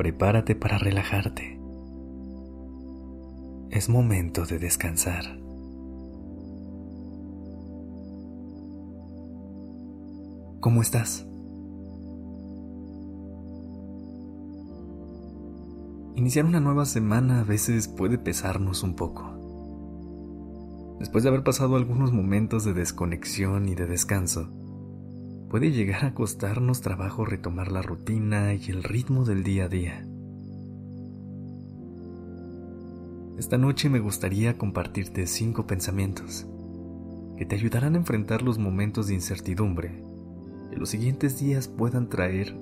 Prepárate para relajarte. Es momento de descansar. ¿Cómo estás? Iniciar una nueva semana a veces puede pesarnos un poco. Después de haber pasado algunos momentos de desconexión y de descanso, puede llegar a costarnos trabajo retomar la rutina y el ritmo del día a día. Esta noche me gustaría compartirte cinco pensamientos que te ayudarán a enfrentar los momentos de incertidumbre que los siguientes días puedan traer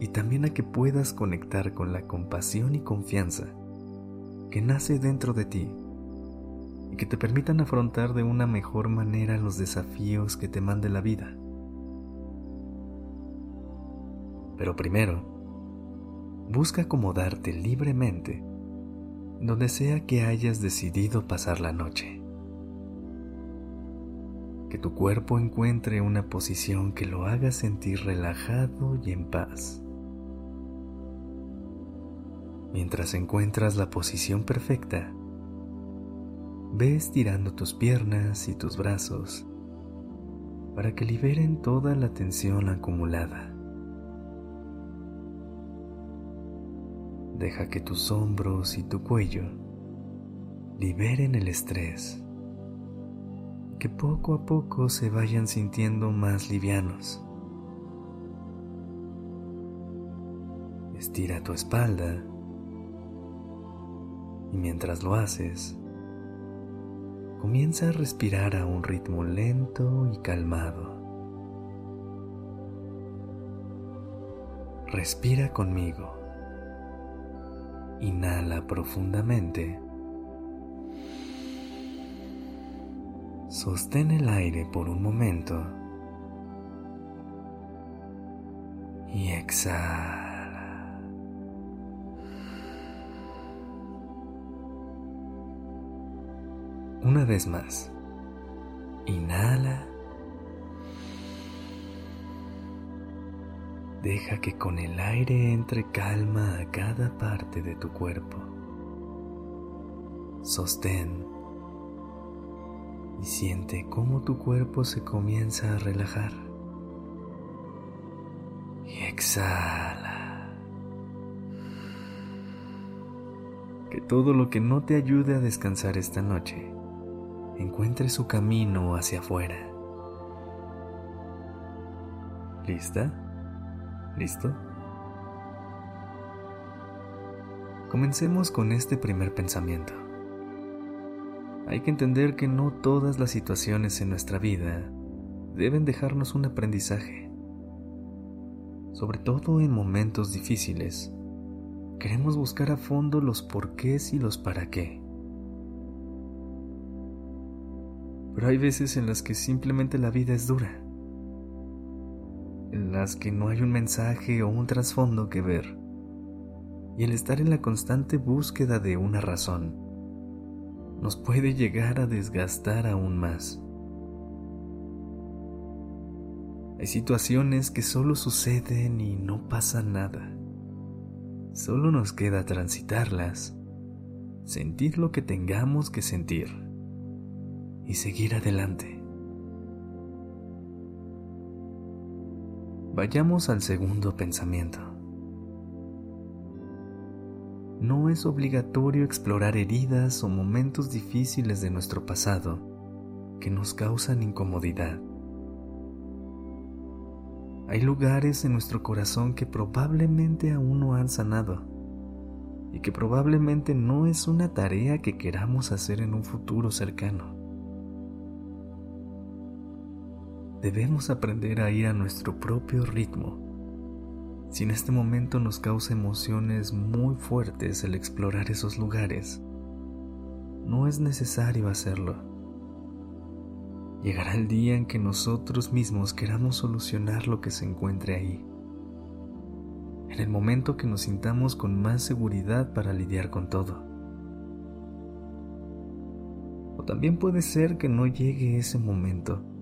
y también a que puedas conectar con la compasión y confianza que nace dentro de ti y que te permitan afrontar de una mejor manera los desafíos que te mande la vida. Pero primero, busca acomodarte libremente donde sea que hayas decidido pasar la noche. Que tu cuerpo encuentre una posición que lo haga sentir relajado y en paz. Mientras encuentras la posición perfecta, ve estirando tus piernas y tus brazos para que liberen toda la tensión acumulada. Deja que tus hombros y tu cuello liberen el estrés, que poco a poco se vayan sintiendo más livianos. Estira tu espalda y mientras lo haces, comienza a respirar a un ritmo lento y calmado. Respira conmigo. Inhala profundamente. Sostén el aire por un momento. Y exhala. Una vez más. Inhala. Deja que con el aire entre calma a cada parte de tu cuerpo. Sostén y siente cómo tu cuerpo se comienza a relajar. Y exhala. Que todo lo que no te ayude a descansar esta noche encuentre su camino hacia afuera. ¿Lista? ¿Listo? Comencemos con este primer pensamiento. Hay que entender que no todas las situaciones en nuestra vida deben dejarnos un aprendizaje. Sobre todo en momentos difíciles, queremos buscar a fondo los porqués y los para qué. Pero hay veces en las que simplemente la vida es dura en las que no hay un mensaje o un trasfondo que ver, y el estar en la constante búsqueda de una razón nos puede llegar a desgastar aún más. Hay situaciones que solo suceden y no pasa nada. Solo nos queda transitarlas, sentir lo que tengamos que sentir y seguir adelante. Vayamos al segundo pensamiento. No es obligatorio explorar heridas o momentos difíciles de nuestro pasado que nos causan incomodidad. Hay lugares en nuestro corazón que probablemente aún no han sanado y que probablemente no es una tarea que queramos hacer en un futuro cercano. Debemos aprender a ir a nuestro propio ritmo, Si en este momento nos causa emociones muy fuertes el explorar esos lugares, no es necesario hacerlo. Llegará el día en que nosotros mismos queramos solucionar lo que se encuentre ahí. En el momento que nos sintamos con más seguridad para lidiar con todo. O también puede ser que no llegue ese momento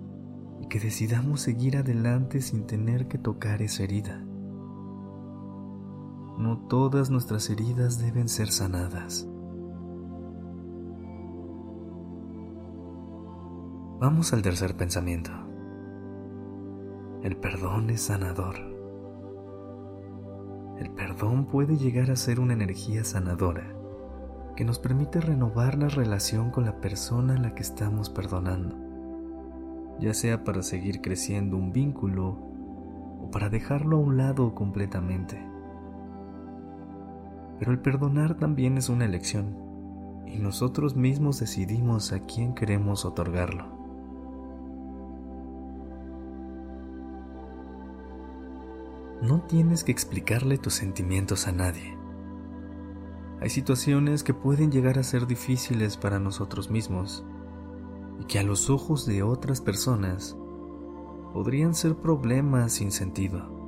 que decidamos seguir adelante sin tener que tocar esa herida. No todas nuestras heridas deben ser sanadas. Vamos al tercer pensamiento. El perdón es sanador. El perdón puede llegar a ser una energía sanadora que nos permite renovar la relación con la persona a la que estamos perdonando, ya sea para seguir creciendo un vínculo o para dejarlo a un lado completamente. Pero el perdonar también es una elección y nosotros mismos decidimos a quién queremos otorgarlo. No tienes que explicarle tus sentimientos a nadie. Hay situaciones que pueden llegar a ser difíciles para nosotros mismos y que a los ojos de otras personas podrían ser problemas sin sentido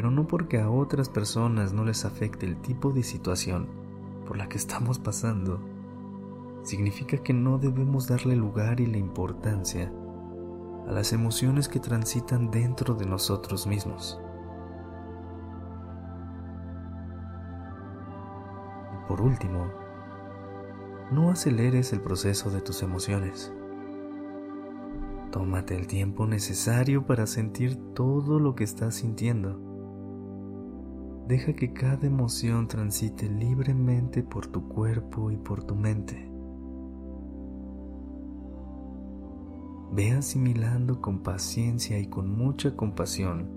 pero no porque a otras personas no les afecte el tipo de situación por la que estamos pasando, significa que no debemos darle lugar y la importancia a las emociones que transitan dentro de nosotros mismos. Y por último, no aceleres el proceso de tus emociones. Tómate el tiempo necesario para sentir todo lo que estás sintiendo Deja que cada emoción transite libremente por tu cuerpo y por tu mente. Ve asimilando con paciencia y con mucha compasión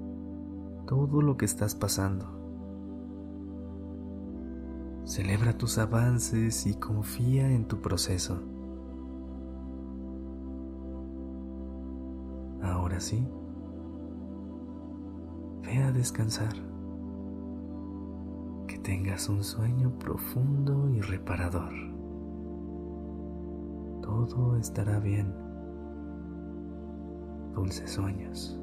todo lo que estás pasando. Celebra tus avances y confía en tu proceso. Ahora sí, ve a descansar tengas un sueño profundo y reparador. Todo estará bien. Dulces sueños.